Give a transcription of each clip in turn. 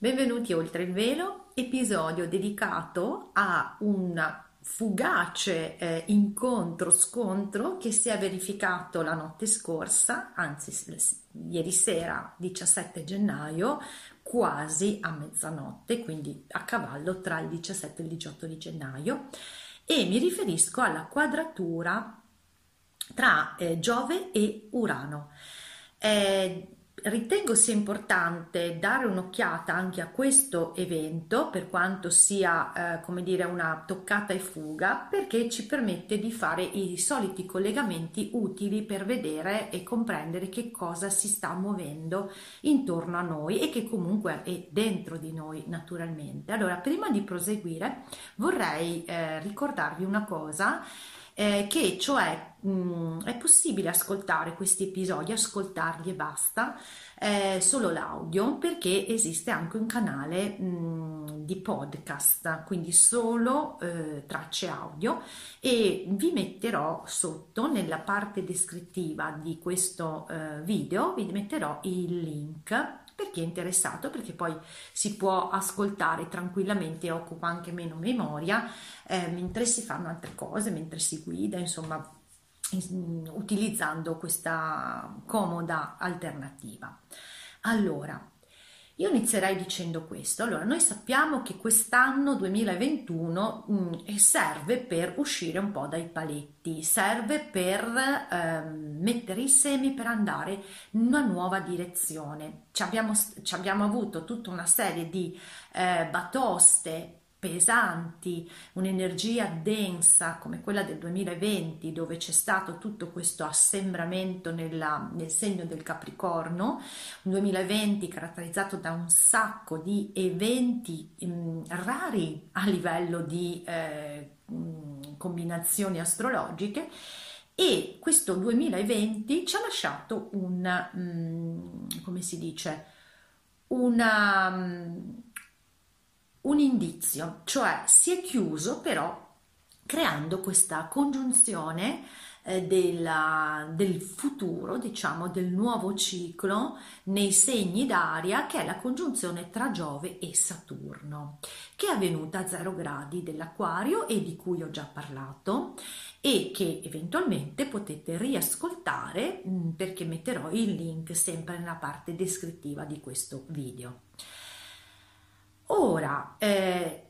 Benvenuti oltre il velo, episodio dedicato a un fugace eh, incontro-scontro che si è verificato la notte scorsa, anzi ieri sera 17 gennaio, quasi a mezzanotte, quindi a cavallo tra il 17 e il 18 di gennaio, e mi riferisco alla quadratura tra eh, Giove e Urano. Eh, Ritengo sia importante dare un'occhiata anche a questo evento, per quanto sia, eh, come dire, una toccata e fuga, perché ci permette di fare i soliti collegamenti utili per vedere e comprendere che cosa si sta muovendo intorno a noi e che comunque è dentro di noi naturalmente. Allora, prima di proseguire, vorrei eh, ricordarvi una cosa eh, che cioè mh, mm, è possibile ascoltare questi episodi, ascoltarli e basta, eh, solo l'audio, perché esiste anche un canale mh, mm, di podcast, quindi solo eh, tracce audio e vi metterò sotto nella parte descrittiva di questo eh, video, vi metterò il link per chi è interessato, perché poi si può ascoltare tranquillamente, occupa anche meno memoria, eh, mentre si fanno altre cose, mentre si guida, insomma, in, utilizzando questa comoda alternativa. Allora, io inizierei dicendo questo. Allora, noi sappiamo che quest'anno 2021 mh, mm, serve per uscire un po' dai paletti, serve per ehm, mettere i semi per andare in una nuova direzione. Ci abbiamo, ci abbiamo avuto tutta una serie di eh, batoste pesanti, un'energia densa come quella del 2020 dove c'è stato tutto questo assembramento nella, nel segno del Capricorno, un 2020 caratterizzato da un sacco di eventi mh, mm, rari a livello di eh, mh, mm, combinazioni astrologiche. E questo 2020 ci ha lasciato un, mh, mm, come si dice, una un indizio, cioè si è chiuso però creando questa congiunzione eh, della, del futuro, diciamo, del nuovo ciclo nei segni d'aria, che è la congiunzione tra Giove e Saturno, che è avvenuta a 0 gradi dell'Aquario e di cui ho già parlato e che eventualmente potete riascoltare mh, perché metterò il link sempre nella parte descrittiva di questo video. Ora, eh,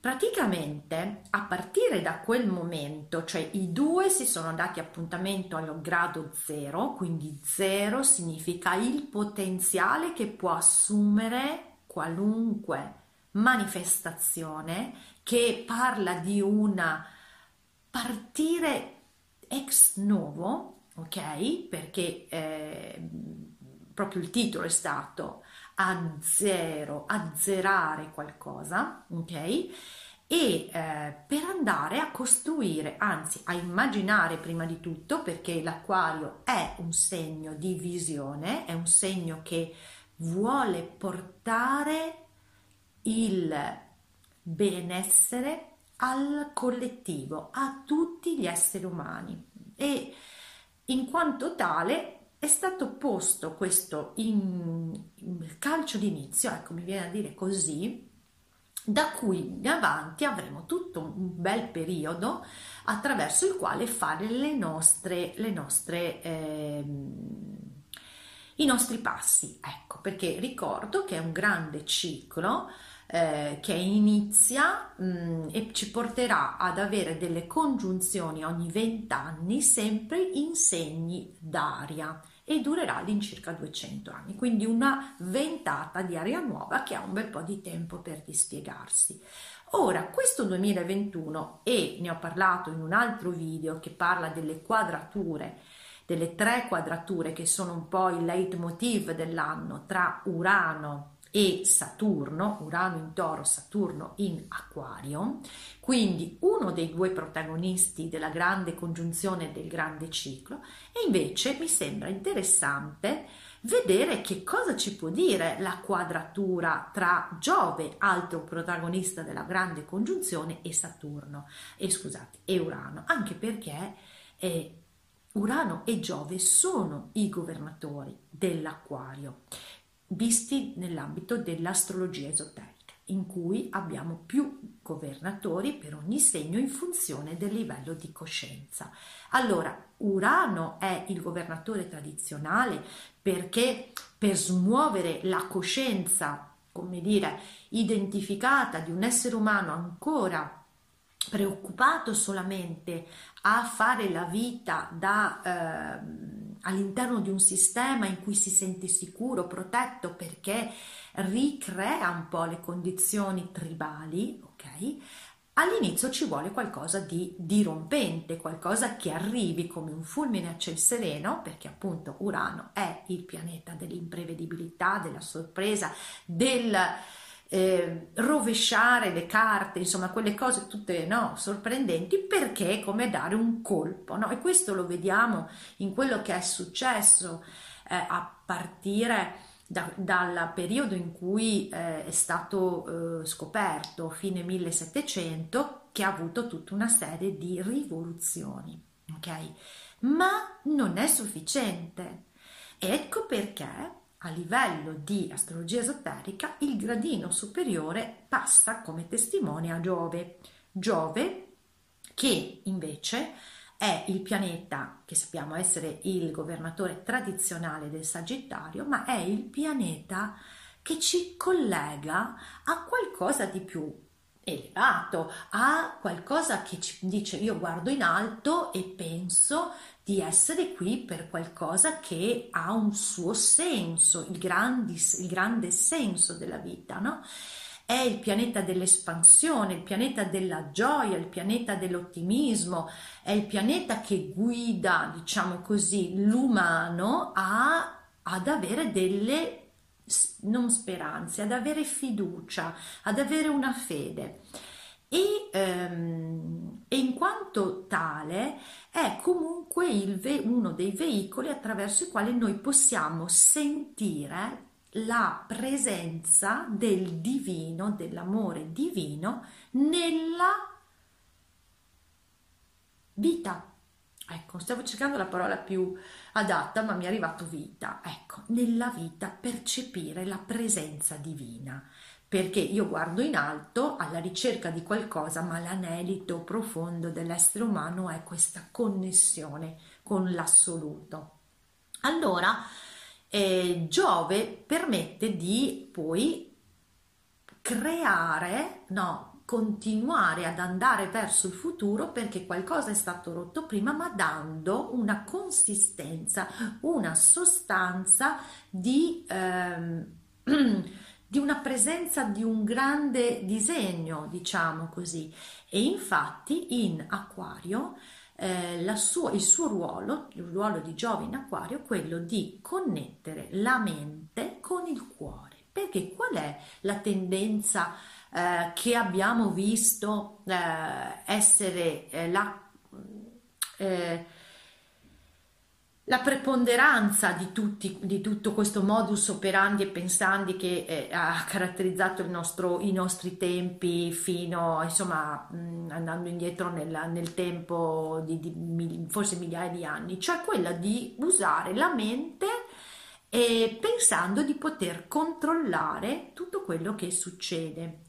praticamente a partire da quel momento, cioè i due si sono dati appuntamento allo grado zero, quindi zero significa il potenziale che può assumere qualunque manifestazione che parla di una partire ex novo, ok? Perché eh, proprio il titolo è stato a zero, azzerare qualcosa, ok? E eh, per andare a costruire, anzi a immaginare prima di tutto, perché l'acquario è un segno di visione, è un segno che vuole portare il benessere al collettivo, a tutti gli esseri umani e in quanto tale è stato posto questo in, in calcio d'inizio, ecco mi viene a dire così, da cui in avanti avremo tutto un bel periodo attraverso il quale fare le nostre, le nostre eh, i nostri passi, ecco, perché ricordo che è un grande ciclo eh, che inizia mh, mm, e ci porterà ad avere delle congiunzioni ogni 20 anni sempre in segni d'aria e durerà all'incirca 200 anni, quindi una ventata di aria nuova che ha un bel po' di tempo per dispiegarsi. Ora, questo 2021, e ne ho parlato in un altro video che parla delle quadrature delle tre quadrature che sono un po' il leitmotiv dell'anno tra Urano e Saturno, Urano in toro, Saturno in acquario, quindi uno dei due protagonisti della grande congiunzione del grande ciclo. E invece mi sembra interessante vedere che cosa ci può dire la quadratura tra Giove, altro protagonista della grande congiunzione, e Saturno, e scusate, e Urano, anche perché eh, Urano e Giove sono i governatori dell'acquario visti nell'ambito dell'astrologia esoterica, in cui abbiamo più governatori per ogni segno in funzione del livello di coscienza. Allora, Urano è il governatore tradizionale perché per smuovere la coscienza, come dire, identificata di un essere umano ancora preoccupato solamente a fare la vita da, eh, all'interno di un sistema in cui si sente sicuro, protetto perché ricrea un po' le condizioni tribali, ok? All'inizio ci vuole qualcosa di dirompente, qualcosa che arrivi come un fulmine a ciel sereno, perché appunto Urano è il pianeta dell'imprevedibilità, della sorpresa, del eh, rovesciare le carte, insomma quelle cose tutte no, sorprendenti perché è come dare un colpo no? e questo lo vediamo in quello che è successo eh, a partire da, dal periodo in cui eh, è stato eh, scoperto fine 1700 che ha avuto tutta una serie di rivoluzioni ok ma non è sufficiente ecco perché a livello di astrologia esoterica il gradino superiore passa come testimone a Giove. Giove che invece è il pianeta che sappiamo essere il governatore tradizionale del Sagittario, ma è il pianeta che ci collega a qualcosa di più elevato, a qualcosa che ci dice io guardo in alto e penso di essere qui per qualcosa che ha un suo senso, il, grandis, il grande senso della vita, no? È il pianeta dell'espansione, il pianeta della gioia, il pianeta dell'ottimismo, è il pianeta che guida, diciamo così, l'umano a, ad avere delle non speranze, ad avere fiducia, ad avere una fede e, ehm, e in quanto tale è comunque ve- uno dei veicoli attraverso i quali noi possiamo sentire la presenza del divino, dell'amore divino nella vita. Ecco, stavo cercando la parola più adatta, ma mi è arrivato vita. Ecco, nella vita percepire la presenza divina perché io guardo in alto alla ricerca di qualcosa, ma l'anelito profondo dell'essere umano è questa connessione con l'assoluto. Allora, eh, Giove permette di poi creare, no, continuare ad andare verso il futuro perché qualcosa è stato rotto prima, ma dando una consistenza, una sostanza di... Ehm, di una presenza di un grande disegno, diciamo così. E infatti in Acquario eh, sua, il suo ruolo, il ruolo di Giove in Acquario, è quello di connettere la mente con il cuore. Perché qual è la tendenza eh, che abbiamo visto eh, essere eh, la eh, la preponderanza di, tutti, di, tutto questo modus operandi e pensandi che eh, ha caratterizzato nostro, i nostri tempi fino, insomma, mh, andando indietro nel, nel tempo di, di, forse migliaia di anni, cioè quella di usare la mente eh, pensando di poter controllare tutto quello che succede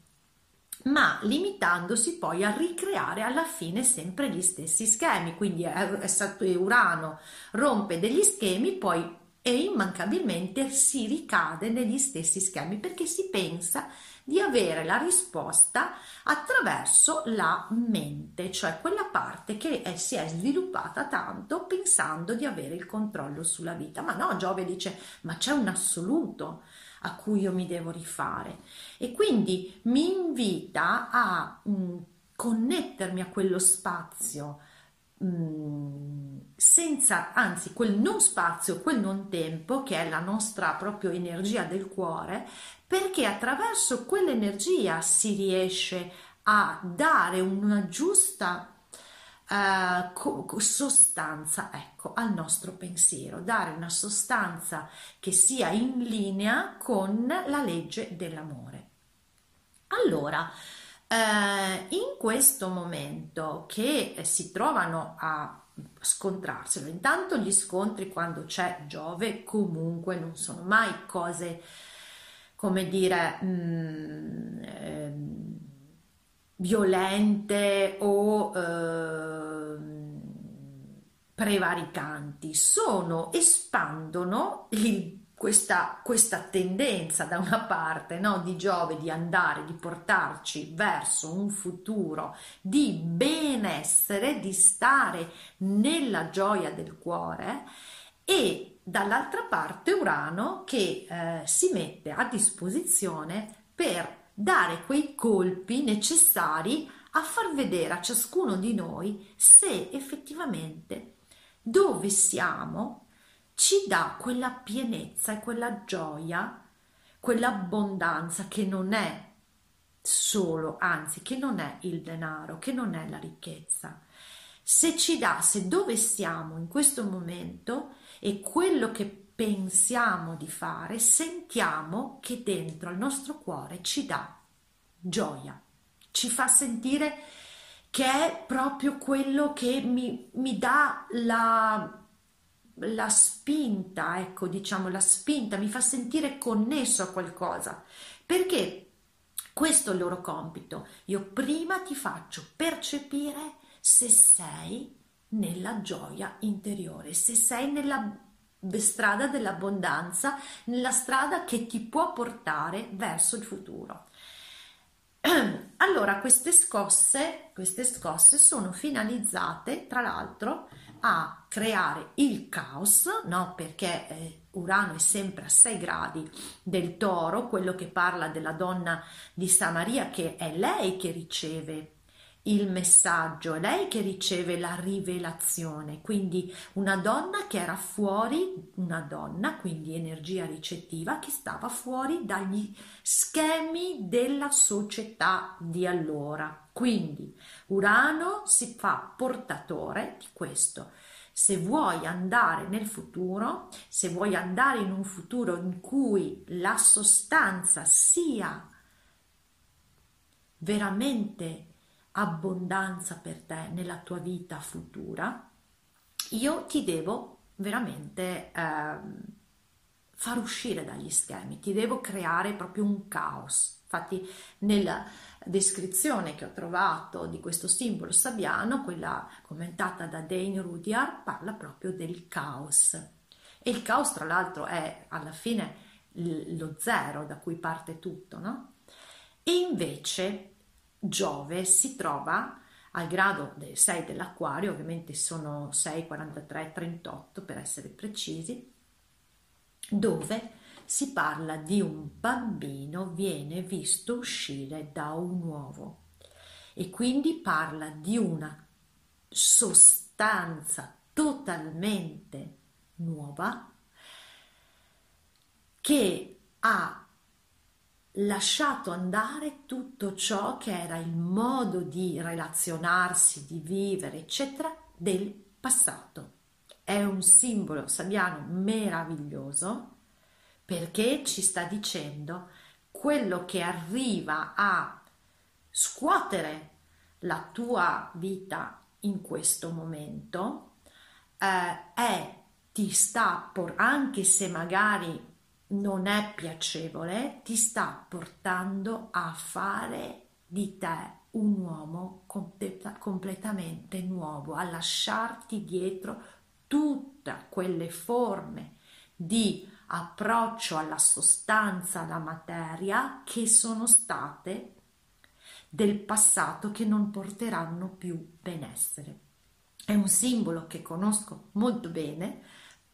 ma limitandosi poi a ricreare alla fine sempre gli stessi schemi. Quindi è stato Urano rompe degli schemi, poi e immancabilmente si ricade negli stessi schemi perché si pensa di avere la risposta attraverso la mente, cioè quella parte che è, si è sviluppata tanto pensando di avere il controllo sulla vita. Ma no, Giove dice, ma c'è un assoluto a cui io mi devo rifare. E quindi mi invita a mh, mm, connettermi a quello spazio mm, senza, anzi, quel non spazio, quel non tempo, che è la nostra proprio energia del cuore, perché attraverso quell'energia si riesce a dare una giusta co- sostanza ecco, al nostro pensiero, dare una sostanza che sia in linea con la legge dell'amore. Allora, eh, in questo momento che si trovano a scontrarselo, intanto gli scontri quando c'è Giove comunque non sono mai cose, come dire, mh, mm, eh, violente o eh, prevaricanti, sono, espandono il questa, questa, tendenza da una parte no, di Giove di andare, di portarci verso un futuro di benessere, di stare nella gioia del cuore e dall'altra parte Urano che eh, si mette a disposizione per dare quei colpi necessari a far vedere a ciascuno di noi se effettivamente dove siamo ci dà quella pienezza e quella gioia, quell'abbondanza che non è solo, anzi, che non è il denaro, che non è la ricchezza. Se ci dà, se dove siamo in questo momento e quello che pensiamo di fare, sentiamo che dentro al nostro cuore ci dà gioia, ci fa sentire che è proprio quello che mi, mi dà la la spinta, ecco, diciamo, la spinta mi fa sentire connesso a qualcosa, perché questo è il loro compito. Io prima ti faccio percepire se sei nella gioia interiore, se sei nella strada dell'abbondanza, nella strada che ti può portare verso il futuro. Allora, queste scosse, queste scosse sono finalizzate, tra l'altro, a creare il caos, no? perché eh, Urano è sempre a 6 gradi del toro, quello che parla della donna di Samaria, che è lei che riceve il messaggio, è lei che riceve la rivelazione, quindi una donna che era fuori, una donna, quindi energia ricettiva, che stava fuori dagli schemi della società di allora. Quindi Urano si fa portatore di questo. Se vuoi andare nel futuro, se vuoi andare in un futuro in cui la sostanza sia veramente abbondanza per te nella tua vita futura, io ti devo veramente eh, far uscire dagli schemi, ti devo creare proprio un caos. Infatti nella descrizione che ho trovato di questo simbolo sabbiano, quella commentata da Dane Rudyard, parla proprio del caos. E il caos tra l'altro è alla fine lo zero da cui parte tutto, no? E invece Giove si trova al grado del 6 dell'acquario, ovviamente sono 6, 43, 38 per essere precisi, dove si parla di un bambino viene visto uscire da un uovo e quindi parla di una sostanza totalmente nuova che ha lasciato andare tutto ciò che era il modo di relazionarsi, di vivere, eccetera, del passato. È un simbolo sabbiano meraviglioso perché ci sta dicendo quello che arriva a scuotere la tua vita in questo momento eh, è ti sta por anche se magari non è piacevole, ti sta portando a fare di te un uomo completa, completamente nuovo, a lasciarti dietro tutte quelle forme di approccio alla sostanza, alla materia che sono state del passato che non porteranno più benessere. È un simbolo che conosco molto bene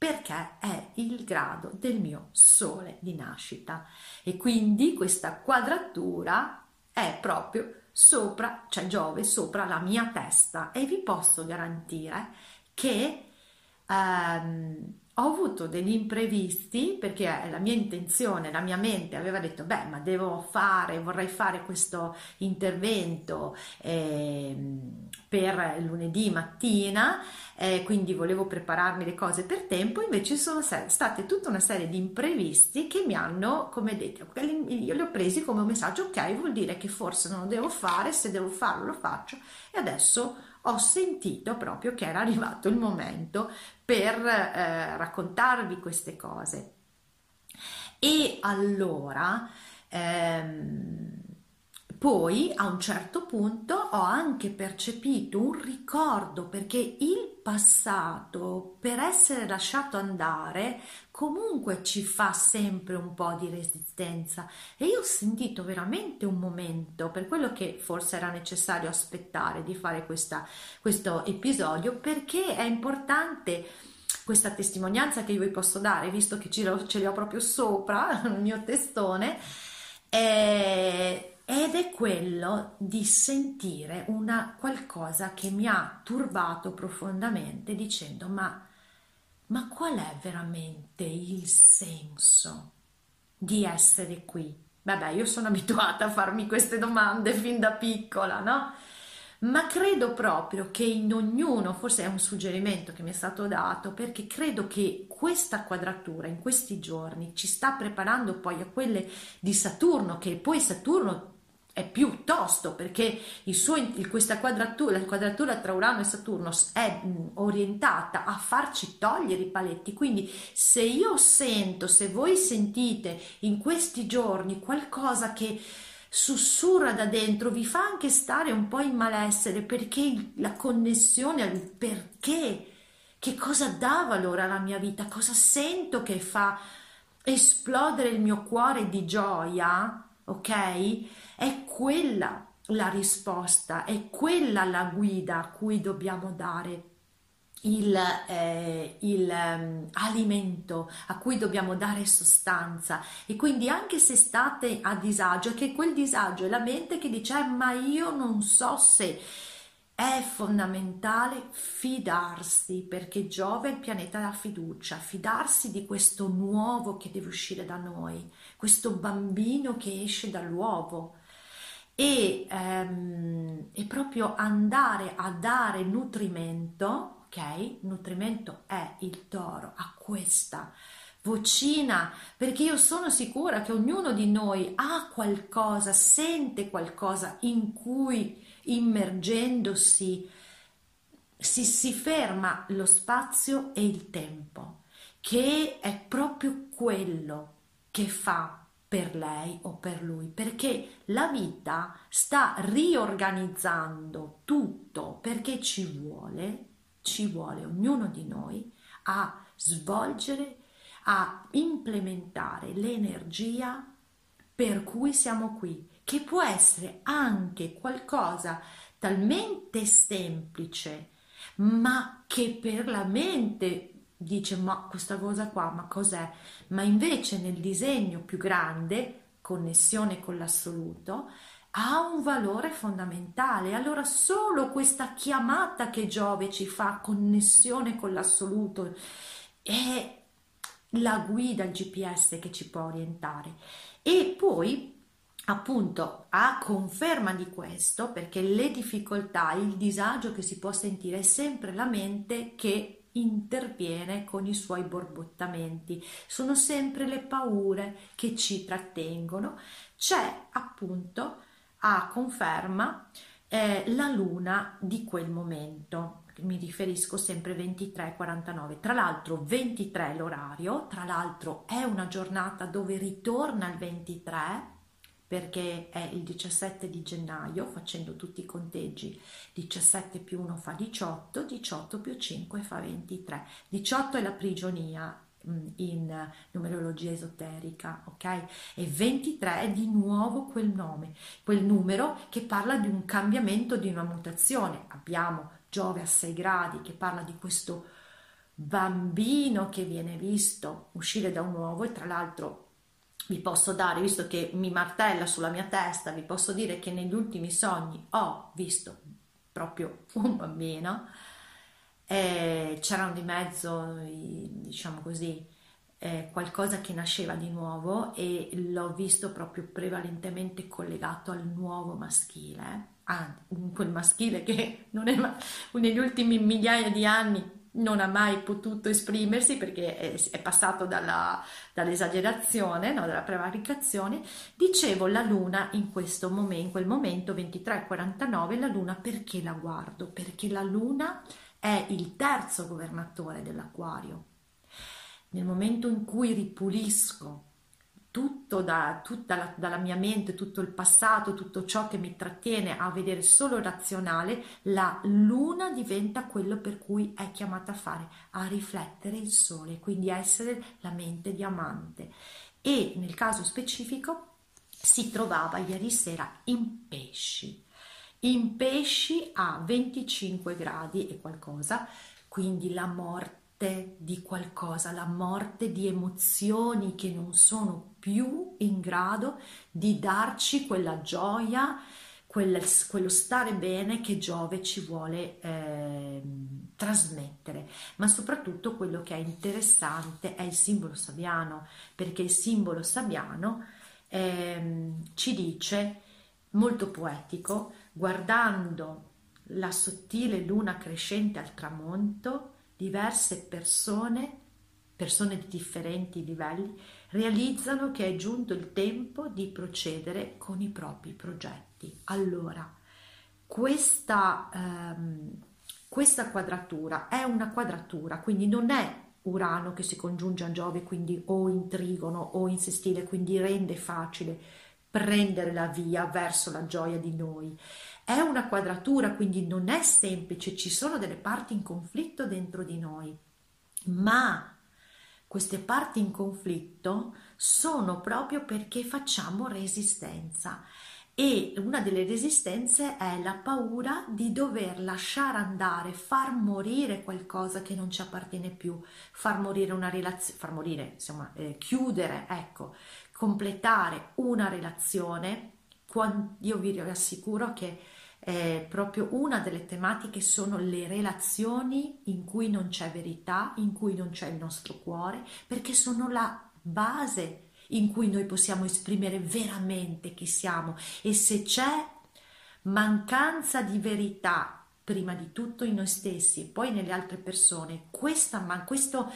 perché è il grado del mio sole di nascita. E quindi questa quadratura è proprio sopra, cioè Giove sopra la mia testa. E vi posso garantire che ehm, ho avuto degli imprevisti perché la mia intenzione, la mia mente aveva detto, beh, ma devo fare, vorrei fare questo intervento eh, per lunedì mattina, eh, quindi volevo prepararmi le cose per tempo, invece sono state tutta una serie di imprevisti che mi hanno, come detto, io li ho presi come un messaggio, ok, vuol dire che forse non lo devo fare, se devo farlo lo faccio e adesso ho sentito proprio che era arrivato il momento per eh, raccontarvi queste cose. E allora, ehm, poi a un certo punto ho anche percepito un ricordo perché il passato, per essere lasciato andare, comunque ci fa sempre un po' di resistenza. E io ho sentito veramente un momento, per quello che forse era necessario aspettare di fare questa, questo episodio, perché è importante questa testimonianza che io vi posso dare, visto che ce, l'ho, ce li ho proprio sopra il mio testone. Eh, ed è quello di sentire una qualcosa che mi ha turbato profondamente dicendo ma, ma qual è veramente il senso di essere qui? Vabbè, io sono abituata a farmi queste domande fin da piccola, no? Ma credo proprio che in ognuno, forse è un suggerimento che mi è stato dato, perché credo che questa quadratura in questi giorni ci sta preparando poi a quelle di Saturno, che poi Saturno è più tosto perché suo, questa quadratura, la quadratura tra Urano e Saturno è orientata a farci togliere i paletti. Quindi se io sento, se voi sentite in questi giorni qualcosa che sussurra da dentro, vi fa anche stare un po' in malessere perché la connessione al perché, che cosa dà valore alla mia vita, cosa sento che fa esplodere il mio cuore di gioia, ok? È quella la risposta, è quella la guida a cui dobbiamo dare il, eh, il um, alimento a cui dobbiamo dare sostanza e quindi anche se state a disagio che quel disagio è la mente che dice eh, ma io non so se è fondamentale fidarsi perché Giove è il pianeta della fiducia, fidarsi di questo nuovo che deve uscire da noi, questo bambino che esce dall'uovo e, ehm, e proprio andare a dare nutrimento, ok? Nutrimento è il toro a questa vocina, perché io sono sicura che ognuno di noi ha qualcosa, sente qualcosa in cui immergendosi si, si ferma lo spazio e il tempo, che è proprio quello che fa per lei o per lui, perché la vita sta riorganizzando tutto perché ci vuole, ci vuole ognuno di noi a svolgere, a implementare l'energia per cui siamo qui, che può essere anche qualcosa talmente semplice, ma che per la mente dice ma questa cosa qua, ma cos'è? Ma invece nel disegno più grande, connessione con l'assoluto, ha un valore fondamentale. Allora solo questa chiamata che Giove ci fa, connessione con l'assoluto, è la guida, il GPS che ci può orientare. E poi appunto a conferma di questo, perché le difficoltà, il disagio che si può sentire è sempre la mente che interviene con i suoi borbottamenti. Sono sempre le paure che ci trattengono. C'è appunto a conferma eh, la luna di quel momento. Mi riferisco sempre 23-49. Tra l'altro 23 l'orario, tra l'altro è una giornata dove ritorna il 23 perché è il 17 di gennaio, facendo tutti i conteggi, 17 più 1 fa 18, 18 più 5 fa 23. 18 è la prigionia mm, in numerologia esoterica, ok? E 23 è di nuovo quel nome, quel numero che parla di un cambiamento, di una mutazione. Abbiamo Giove a 6 gradi che parla di questo bambino che viene visto uscire da un uovo e tra l'altro vi posso dare, visto che mi martella sulla mia testa, vi posso dire che negli ultimi sogni ho visto proprio un bambino, eh, c'erano di mezzo, diciamo così, eh, qualcosa che nasceva di nuovo e l'ho visto proprio prevalentemente collegato al nuovo maschile, ah, quel maschile che non è, negli ultimi migliaia di anni non ha mai potuto esprimersi perché è, è passato dalla, dall'esagerazione, no, dalla prevaricazione, dicevo la luna in questo momento, in quel momento 23.49, la luna perché la guardo? Perché la luna è il terzo governatore dell'acquario. Nel momento in cui ripulisco tutto da, tutta la, dalla mia mente, tutto il passato, tutto ciò che mi trattiene a vedere solo razionale, la luna diventa quello per cui è chiamata a fare, a riflettere il sole, quindi essere la mente diamante. E nel caso specifico si trovava ieri sera in pesci, in pesci a 25 gradi e qualcosa, quindi la morte di qualcosa, la morte di emozioni che non sono più in grado di darci quella gioia, quel, quello stare bene che Giove ci vuole eh, trasmettere. Ma soprattutto quello che è interessante è il simbolo sabiano, perché il simbolo sabiano eh, ci dice, molto poetico, guardando la sottile luna crescente al tramonto, diverse persone, persone di differenti livelli, realizzano che è giunto il tempo di procedere con i propri progetti. Allora, questa, ehm, questa quadratura è una quadratura, quindi non è Urano che si congiunge a Giove, quindi o in trigono o in sestile, quindi rende facile prendere la via verso la gioia di noi. È una quadratura, quindi non è semplice, ci sono delle parti in conflitto dentro di noi, ma queste parti in conflitto sono proprio perché facciamo resistenza e una delle resistenze è la paura di dover lasciare andare, far morire qualcosa che non ci appartiene più, far morire una relazione, far morire, insomma, eh, chiudere, ecco, completare una relazione. Io vi assicuro che eh, proprio una delle tematiche sono le relazioni in cui non c'è verità, in cui non c'è il nostro cuore, perché sono la base in cui noi possiamo esprimere veramente chi siamo. E se c'è mancanza di verità prima di tutto in noi stessi, poi nelle altre persone, questa, ma questo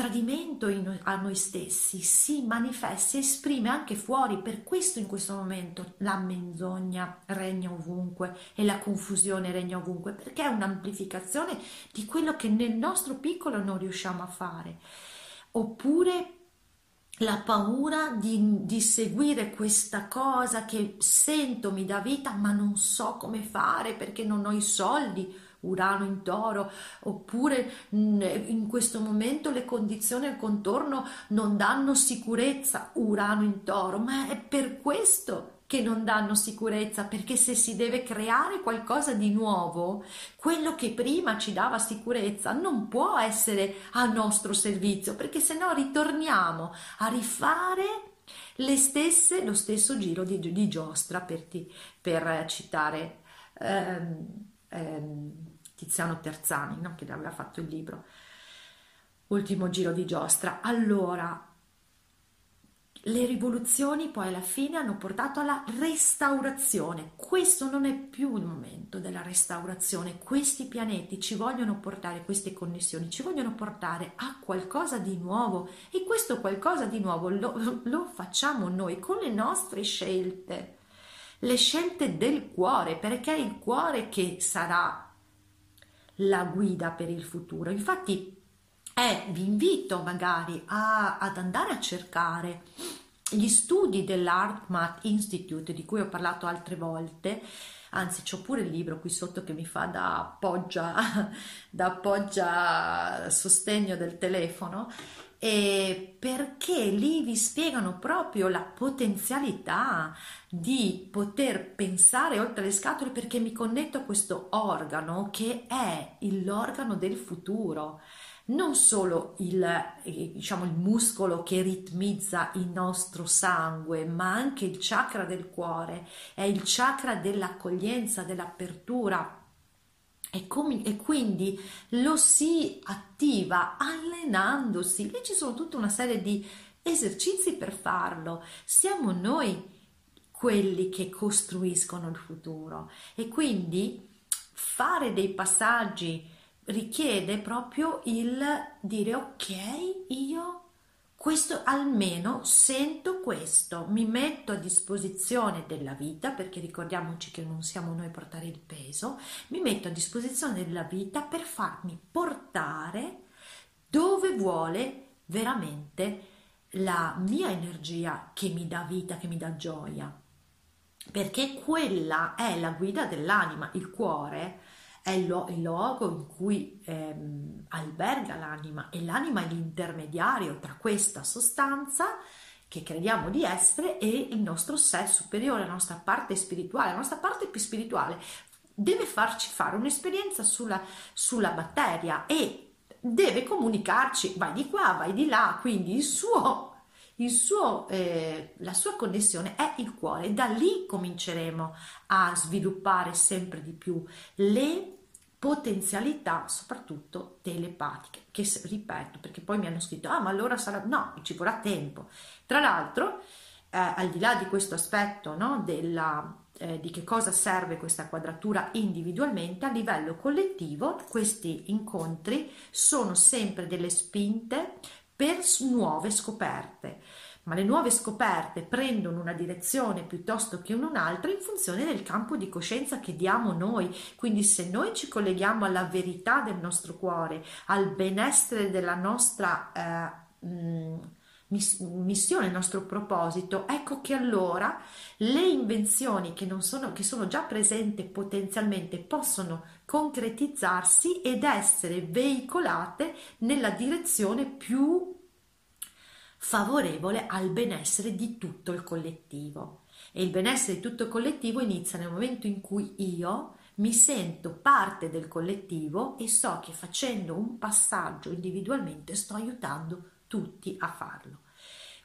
tradimento in, a noi stessi si manifesta, si esprime anche fuori, per questo in questo momento la menzogna regna ovunque e la confusione regna ovunque, perché è un'amplificazione di quello che nel nostro piccolo non riusciamo a fare. Oppure la paura di, di, seguire questa cosa che sento mi dà vita ma non so come fare perché non ho i soldi Urano in toro, oppure in questo momento le condizioni al contorno non danno sicurezza, Urano in toro, ma è per questo che non danno sicurezza, perché se si deve creare qualcosa di nuovo, quello che prima ci dava sicurezza non può essere a nostro servizio, perché se no ritorniamo a rifare le stesse, lo stesso giro di, di giostra, per, ti, per citare ehm, ehm, Tiziano Terzani, no? che aveva fatto il libro, Ultimo giro di giostra. Allora, le rivoluzioni poi alla fine hanno portato alla restaurazione. Questo non è più il momento della restaurazione. Questi pianeti ci vogliono portare, queste connessioni ci vogliono portare a qualcosa di nuovo e questo qualcosa di nuovo lo, lo facciamo noi con le nostre scelte, le scelte del cuore, perché è il cuore che sarà la guida per il futuro. Infatti eh, vi invito magari a, ad andare a cercare gli studi dell'ArtMath Institute di cui ho parlato altre volte, anzi c'ho pure il libro qui sotto che mi fa da appoggia, da appoggia sostegno del telefono e perché lì vi spiegano proprio la potenzialità di poter pensare oltre le scatole perché mi connetto a questo organo che è l'organo del futuro. non solo il, eh, diciamo, il muscolo che ritmizza il nostro sangue, ma anche il chakra del cuore, è il chakra dell'accoglienza, dell'apertura. E, com- e quindi lo si attiva allenandosi. Lì ci sono tutta una serie di esercizi per farlo. Siamo noi quelli che costruiscono il futuro e quindi fare dei passaggi richiede proprio il dire ok, io questo almeno sento questo, mi metto a disposizione della vita, perché ricordiamoci che non siamo noi a portare il peso, mi metto a disposizione della vita per farmi portare dove vuole veramente la mia energia che mi dà vita, che mi dà gioia. Perché quella è la guida dell'anima, il cuore è il, luogo in cui ehm, alberga l'anima e l'anima è l'intermediario tra questa sostanza che crediamo di essere e il nostro sé superiore, la nostra parte spirituale, la nostra parte più spirituale deve farci fare un'esperienza sulla, sulla materia e deve comunicarci, vai di qua, vai di là, quindi il suo il suo, eh, la sua connessione è il cuore da lì cominceremo a sviluppare sempre di più le potenzialità soprattutto telepatiche che ripeto perché poi mi hanno scritto ah ma allora sarà no ci vorrà tempo. Tra l'altro eh, al di là di questo aspetto no, della, eh, di che cosa serve questa quadratura individualmente a livello collettivo questi incontri sono sempre delle spinte per nuove scoperte ma le nuove scoperte prendono una direzione piuttosto che un'altra in funzione del campo di coscienza che diamo noi. Quindi se noi ci colleghiamo alla verità del nostro cuore, al benessere della nostra eh, missione, il nostro proposito, ecco che allora le invenzioni che, non sono, che sono già presenti potenzialmente possono concretizzarsi ed essere veicolate nella direzione più favorevole al benessere di tutto il collettivo. E il benessere di tutto il collettivo inizia nel momento in cui io mi sento parte del collettivo e so che facendo un passaggio individualmente sto aiutando tutti a farlo.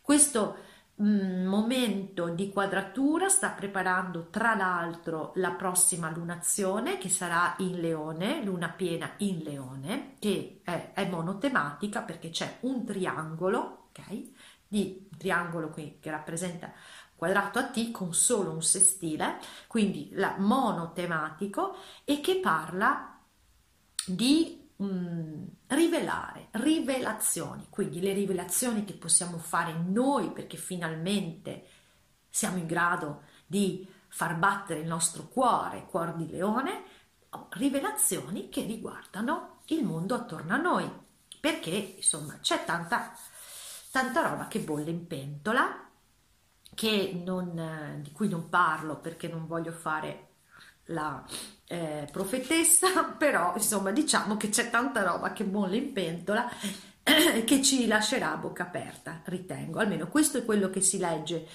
Questo mm, momento di quadratura sta preparando tra l'altro la prossima lunazione che sarà in leone, luna piena in leone, che è, è monotematica perché c'è un triangolo ok? Di triangolo qui che rappresenta quadrato a T con solo un sestile, quindi la monotematico e che parla di mh, mm, rivelare, rivelazioni, quindi le rivelazioni che possiamo fare noi perché finalmente siamo in grado di far battere il nostro cuore, cuore di leone, rivelazioni che riguardano il mondo attorno a noi, perché insomma c'è tanta tanta roba che bolle in pentola, non, di cui non parlo perché non voglio fare la eh, profetessa, però insomma diciamo che c'è tanta roba che bolle in pentola che ci lascerà a bocca aperta, ritengo, almeno questo è quello che si legge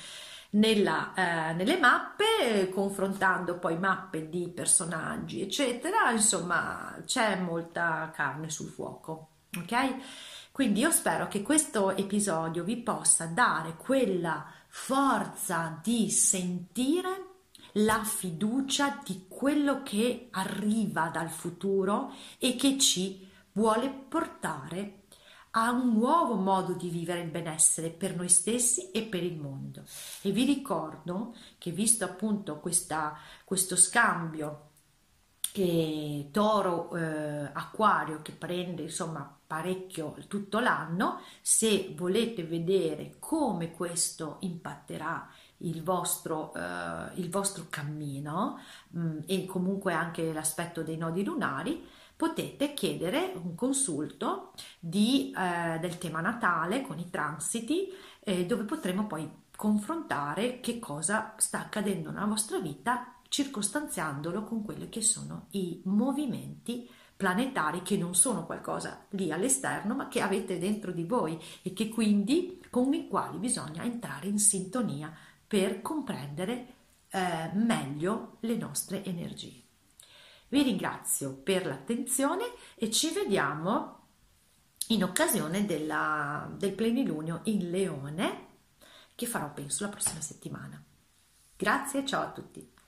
nella, eh, nelle mappe, confrontando poi mappe di personaggi, eccetera, insomma c'è molta carne sul fuoco, ok? Quindi io spero che questo episodio vi possa dare quella forza di sentire la fiducia di quello che arriva dal futuro e che ci vuole portare a un nuovo modo di vivere il benessere per noi stessi e per il mondo. E vi ricordo che visto appunto questa, questo scambio che toro eh, acquario che prende insomma parecchio tutto l'anno. Se volete vedere come questo impatterà il vostro, eh, il vostro cammino mh, mm, e comunque anche l'aspetto dei nodi lunari potete chiedere un consulto di, eh, del tema natale con i transiti eh, dove potremo poi confrontare che cosa sta accadendo nella vostra vita circostanziandolo con quelli che sono i movimenti planetari che non sono qualcosa lì all'esterno ma che avete dentro di voi e che quindi con i quali bisogna entrare in sintonia per comprendere eh, meglio le nostre energie. Vi ringrazio per l'attenzione e ci vediamo in occasione della, del plenilunio in Leone che farò penso la prossima settimana. Grazie, ciao a tutti.